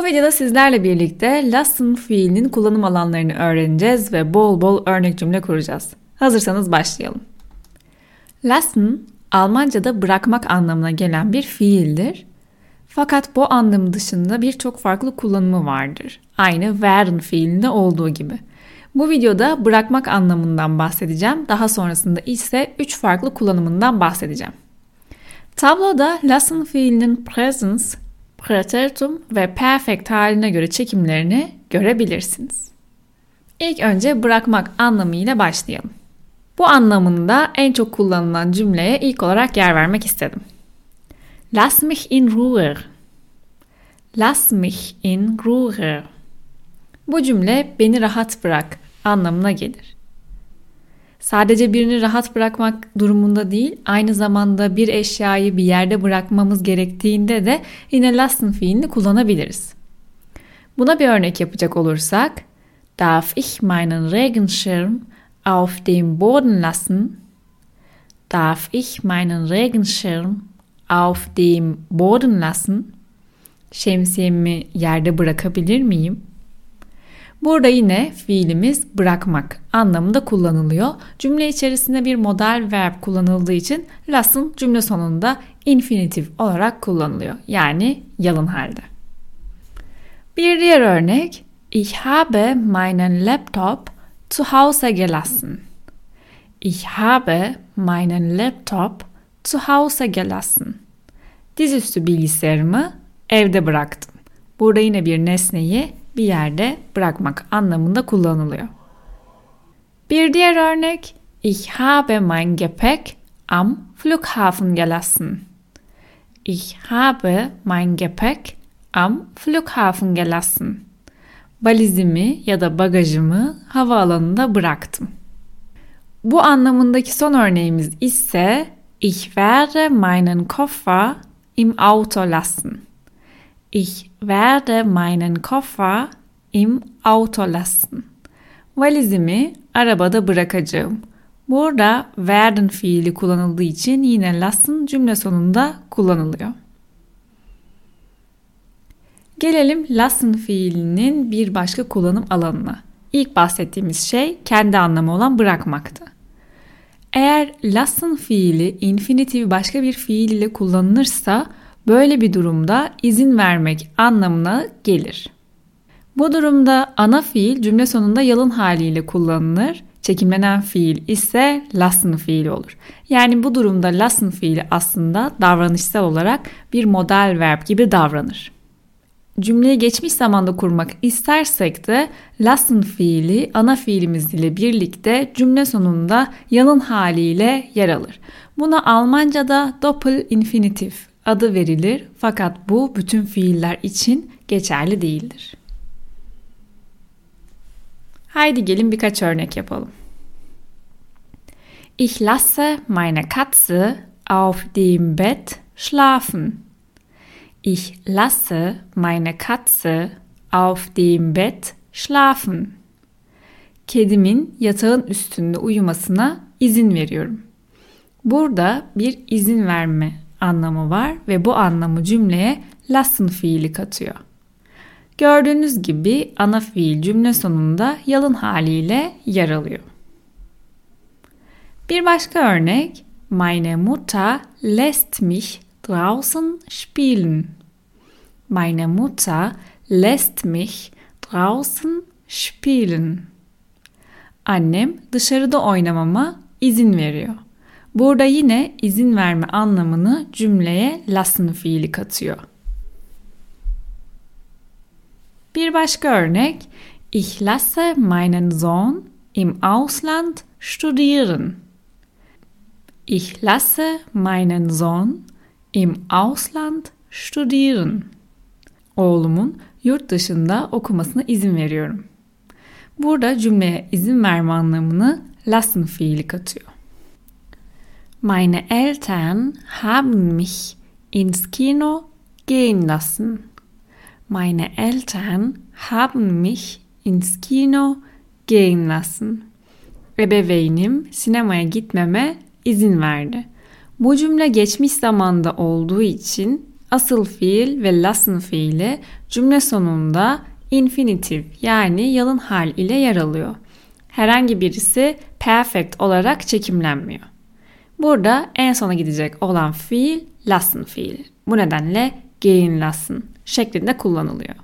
Bu videoda sizlerle birlikte lassen fiilinin kullanım alanlarını öğreneceğiz ve bol bol örnek cümle kuracağız. Hazırsanız başlayalım. Lassen, Almanca'da bırakmak anlamına gelen bir fiildir. Fakat bu anlamı dışında birçok farklı kullanımı vardır. Aynı werden fiilinde olduğu gibi. Bu videoda bırakmak anlamından bahsedeceğim. Daha sonrasında ise 3 farklı kullanımından bahsedeceğim. Tabloda lassen fiilinin presence, preteritum ve perfect haline göre çekimlerini görebilirsiniz. İlk önce bırakmak anlamıyla başlayalım. Bu anlamında en çok kullanılan cümleye ilk olarak yer vermek istedim. Lass mich in Ruhe. Lass mich in Ruhe. Bu cümle beni rahat bırak anlamına gelir. Sadece birini rahat bırakmak durumunda değil, aynı zamanda bir eşyayı bir yerde bırakmamız gerektiğinde de yine lassen fiilini kullanabiliriz. Buna bir örnek yapacak olursak, Darf ich meinen Regenschirm auf dem Boden lassen? Darf ich meinen Regenschirm auf dem Boden lassen? Şemsiyemi yerde bırakabilir miyim? Burada yine fiilimiz bırakmak anlamında kullanılıyor. Cümle içerisinde bir modal verb kullanıldığı için lassen cümle sonunda infinitif olarak kullanılıyor. Yani yalın halde. Bir diğer örnek Ich habe meinen Laptop zu Hause gelassen. Ich habe meinen Laptop zu Hause gelassen. Dizüstü bilgisayarımı evde bıraktım. Burada yine bir nesneyi bir yerde bırakmak anlamında kullanılıyor. Bir diğer örnek Ich habe mein Gepäck am Flughafen gelassen. Ich habe mein Gepäck am Flughafen gelassen. Valizimi ya da bagajımı havaalanında bıraktım. Bu anlamındaki son örneğimiz ise Ich werde meinen Koffer im Auto lassen. Ich werde meinen Koffer im Auto lassen. Valizimi arabada bırakacağım. Burada werden fiili kullanıldığı için yine lassen cümle sonunda kullanılıyor. Gelelim lassen fiilinin bir başka kullanım alanına. İlk bahsettiğimiz şey kendi anlamı olan bırakmaktı. Eğer lassen fiili infinitif başka bir fiil ile kullanılırsa Böyle bir durumda izin vermek anlamına gelir. Bu durumda ana fiil cümle sonunda yalın haliyle kullanılır. Çekimlenen fiil ise lassen fiil olur. Yani bu durumda lassen fiili aslında davranışsal olarak bir model verb gibi davranır. Cümleyi geçmiş zamanda kurmak istersek de lassen fiili ana fiilimiz ile birlikte cümle sonunda yalın haliyle yer alır. Buna Almanca'da doppel infinitif adı verilir fakat bu bütün fiiller için geçerli değildir. Haydi gelin birkaç örnek yapalım. Ich lasse meine Katze auf dem Bett schlafen. Ich lasse meine Katze auf dem Bett schlafen. Kedimin yatağın üstünde uyumasına izin veriyorum. Burada bir izin verme anlamı var ve bu anlamı cümleye lassen fiili katıyor. Gördüğünüz gibi ana fiil cümle sonunda yalın haliyle yer alıyor. Bir başka örnek Meine Mutter lässt mich draußen spielen. Meine Mutter lässt mich draußen spielen. Annem dışarıda oynamama izin veriyor. Burada yine izin verme anlamını cümleye lassen fiili katıyor. Bir başka örnek Ich lasse meinen Sohn im Ausland studieren. Ich lasse meinen Sohn im Ausland studieren. Oğlumun yurt dışında okumasına izin veriyorum. Burada cümleye izin verme anlamını lassen fiili katıyor. Meine Eltern haben mich ins Kino gehen lassen. Meine Eltern haben mich ins Kino gehen lassen. Ebeveynim sinemaya gitmeme izin verdi. Bu cümle geçmiş zamanda olduğu için asıl fiil ve lassen fiili cümle sonunda infinitif yani yalın hal ile yer alıyor. Herhangi birisi perfect olarak çekimlenmiyor. Burada en sona gidecek olan fiil lassen fiil. Bu nedenle gehen lassen şeklinde kullanılıyor.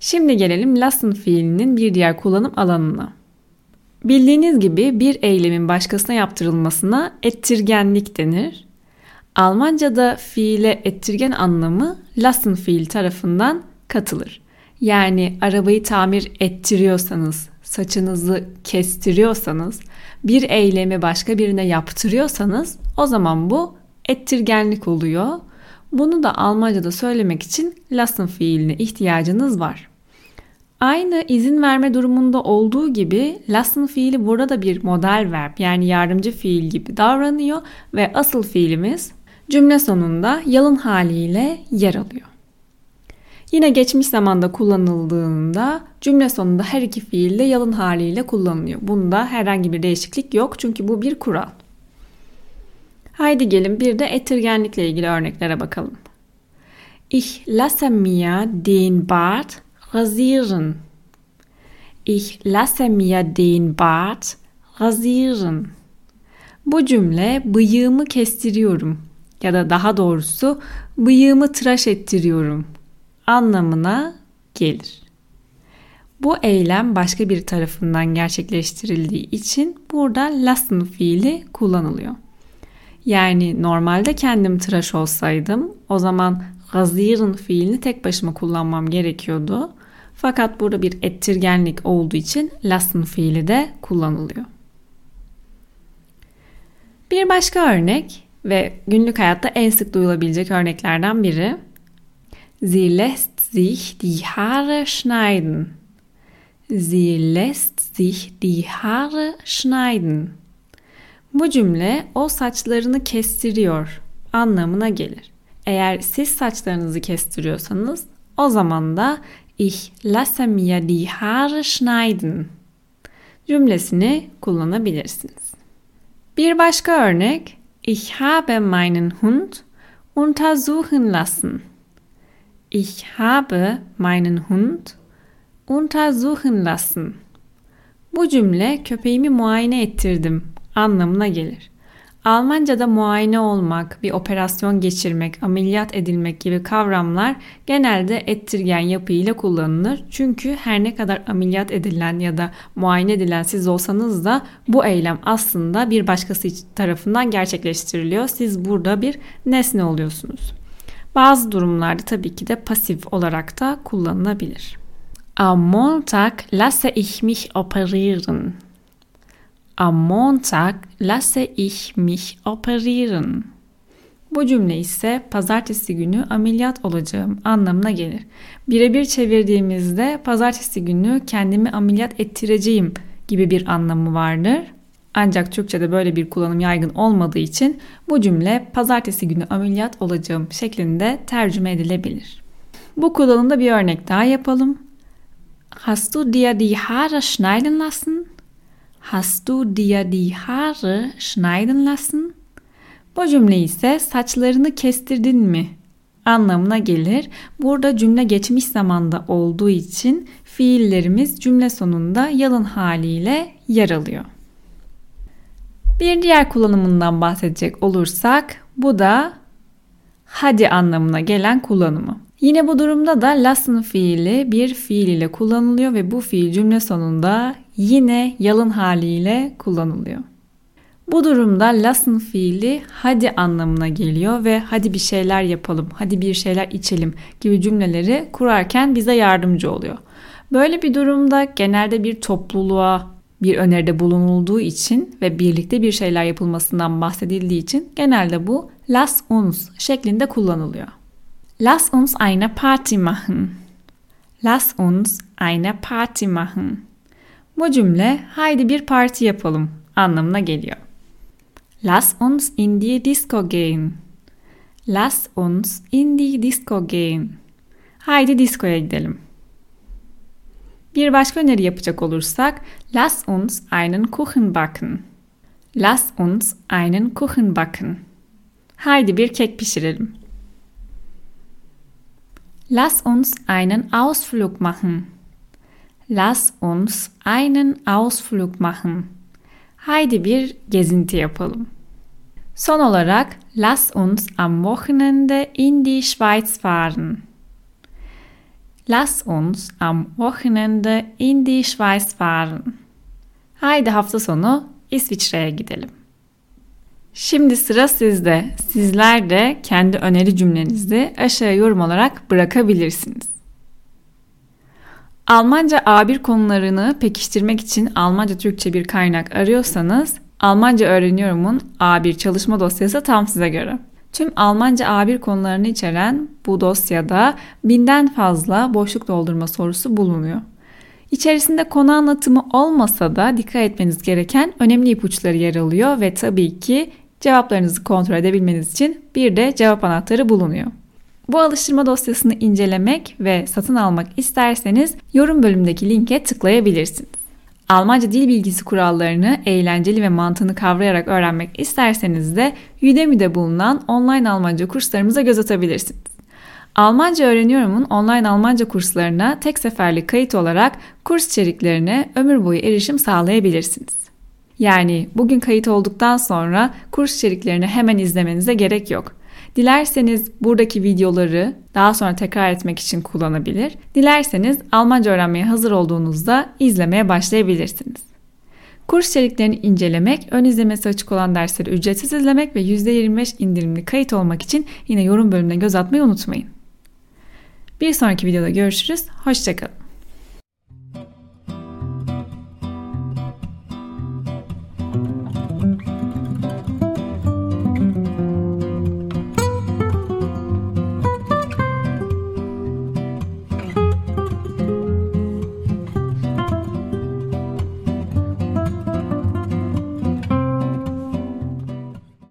Şimdi gelelim lassen fiilinin bir diğer kullanım alanına. Bildiğiniz gibi bir eylemin başkasına yaptırılmasına ettirgenlik denir. Almanca'da fiile ettirgen anlamı lassen fiil tarafından katılır. Yani arabayı tamir ettiriyorsanız, saçınızı kestiriyorsanız, bir eylemi başka birine yaptırıyorsanız o zaman bu ettirgenlik oluyor. Bunu da Almanca'da söylemek için lassen fiiline ihtiyacınız var. Aynı izin verme durumunda olduğu gibi lassen fiili burada da bir model verb yani yardımcı fiil gibi davranıyor ve asıl fiilimiz cümle sonunda yalın haliyle yer alıyor. Yine geçmiş zamanda kullanıldığında cümle sonunda her iki fiil de yalın haliyle kullanılıyor. Bunda herhangi bir değişiklik yok çünkü bu bir kural. Haydi gelin bir de ettirgenlikle ilgili örneklere bakalım. Ich lasse mir den Bart rasieren. Ich lasse mir den Bart rasieren. Bu cümle bıyığımı kestiriyorum ya da daha doğrusu bıyığımı tıraş ettiriyorum anlamına gelir. Bu eylem başka bir tarafından gerçekleştirildiği için burada lassen fiili kullanılıyor. Yani normalde kendim tıraş olsaydım o zaman rasieren fiilini tek başıma kullanmam gerekiyordu. Fakat burada bir ettirgenlik olduğu için lassen fiili de kullanılıyor. Bir başka örnek ve günlük hayatta en sık duyulabilecek örneklerden biri. Sie lässt sich die Haare schneiden. Sie lässt sich die Haare schneiden. Bu cümle o saçlarını kestiriyor anlamına gelir. Eğer siz saçlarınızı kestiriyorsanız o zaman da ich lasse mir die Haare schneiden cümlesini kullanabilirsiniz. Bir başka örnek Ich habe meinen Hund untersuchen lassen. Ich habe meinen Hund untersuchen lassen. Bu cümle köpeğimi muayene ettirdim anlamına gelir. Almanca'da muayene olmak, bir operasyon geçirmek, ameliyat edilmek gibi kavramlar genelde ettirgen yapı ile kullanılır. Çünkü her ne kadar ameliyat edilen ya da muayene edilen siz olsanız da bu eylem aslında bir başkası tarafından gerçekleştiriliyor. Siz burada bir nesne oluyorsunuz. Bazı durumlarda tabii ki de pasif olarak da kullanılabilir. Am Montag lasse ich mich operieren. Am Montag lasse ich mich operieren. Bu cümle ise pazartesi günü ameliyat olacağım anlamına gelir. Birebir çevirdiğimizde pazartesi günü kendimi ameliyat ettireceğim gibi bir anlamı vardır. Ancak Türkçe'de böyle bir kullanım yaygın olmadığı için bu cümle pazartesi günü ameliyat olacağım şeklinde tercüme edilebilir. Bu kullanımda bir örnek daha yapalım. Hast du dir die Haare schneiden lassen? Hast du dir die Haare schneiden lassen? Bu cümle ise saçlarını kestirdin mi anlamına gelir. Burada cümle geçmiş zamanda olduğu için fiillerimiz cümle sonunda yalın haliyle yer alıyor. Bir diğer kullanımından bahsedecek olursak bu da hadi anlamına gelen kullanımı. Yine bu durumda da lassen fiili bir fiil ile kullanılıyor ve bu fiil cümle sonunda yine yalın haliyle kullanılıyor. Bu durumda lassen fiili hadi anlamına geliyor ve hadi bir şeyler yapalım, hadi bir şeyler içelim gibi cümleleri kurarken bize yardımcı oluyor. Böyle bir durumda genelde bir topluluğa bir öneride bulunulduğu için ve birlikte bir şeyler yapılmasından bahsedildiği için genelde bu lass uns şeklinde kullanılıyor. Lass uns eine Party machen. Lass uns eine Party machen. Bu cümle haydi bir parti yapalım anlamına geliyor. Lass uns in die Disco gehen. Lass uns in die Disco gehen. Haydi diskoya gidelim. Bir başka öneri yapacak olursak Lass uns einen Kuchen backen. Lass uns einen Kuchen backen. Haydi bir kek pişirelim. Lass uns einen Ausflug machen. Lass uns einen Ausflug machen. Haydi bir gezinti yapalım. Son olarak lass uns am Wochenende in die Schweiz fahren. Lass uns am Wochenende in die Schweiz fahren. Haydi hafta sonu İsviçre'ye gidelim. Şimdi sıra sizde. Sizler de kendi öneri cümlenizi aşağıya yorum olarak bırakabilirsiniz. Almanca A1 konularını pekiştirmek için Almanca Türkçe bir kaynak arıyorsanız Almanca Öğreniyorum'un A1 çalışma dosyası tam size göre. Tüm Almanca A1 konularını içeren bu dosyada binden fazla boşluk doldurma sorusu bulunuyor. İçerisinde konu anlatımı olmasa da dikkat etmeniz gereken önemli ipuçları yer alıyor ve tabii ki cevaplarınızı kontrol edebilmeniz için bir de cevap anahtarı bulunuyor. Bu alıştırma dosyasını incelemek ve satın almak isterseniz yorum bölümündeki linke tıklayabilirsiniz. Almanca dil bilgisi kurallarını eğlenceli ve mantığını kavrayarak öğrenmek isterseniz de Udemy'de bulunan online Almanca kurslarımıza göz atabilirsiniz. Almanca Öğreniyorum'un online Almanca kurslarına tek seferlik kayıt olarak kurs içeriklerine ömür boyu erişim sağlayabilirsiniz. Yani bugün kayıt olduktan sonra kurs içeriklerini hemen izlemenize gerek yok. Dilerseniz buradaki videoları daha sonra tekrar etmek için kullanabilir. Dilerseniz Almanca öğrenmeye hazır olduğunuzda izlemeye başlayabilirsiniz. Kurs içeriklerini incelemek, ön izlemesi açık olan dersleri ücretsiz izlemek ve %25 indirimli kayıt olmak için yine yorum bölümüne göz atmayı unutmayın. Bir sonraki videoda görüşürüz. Hoşçakalın.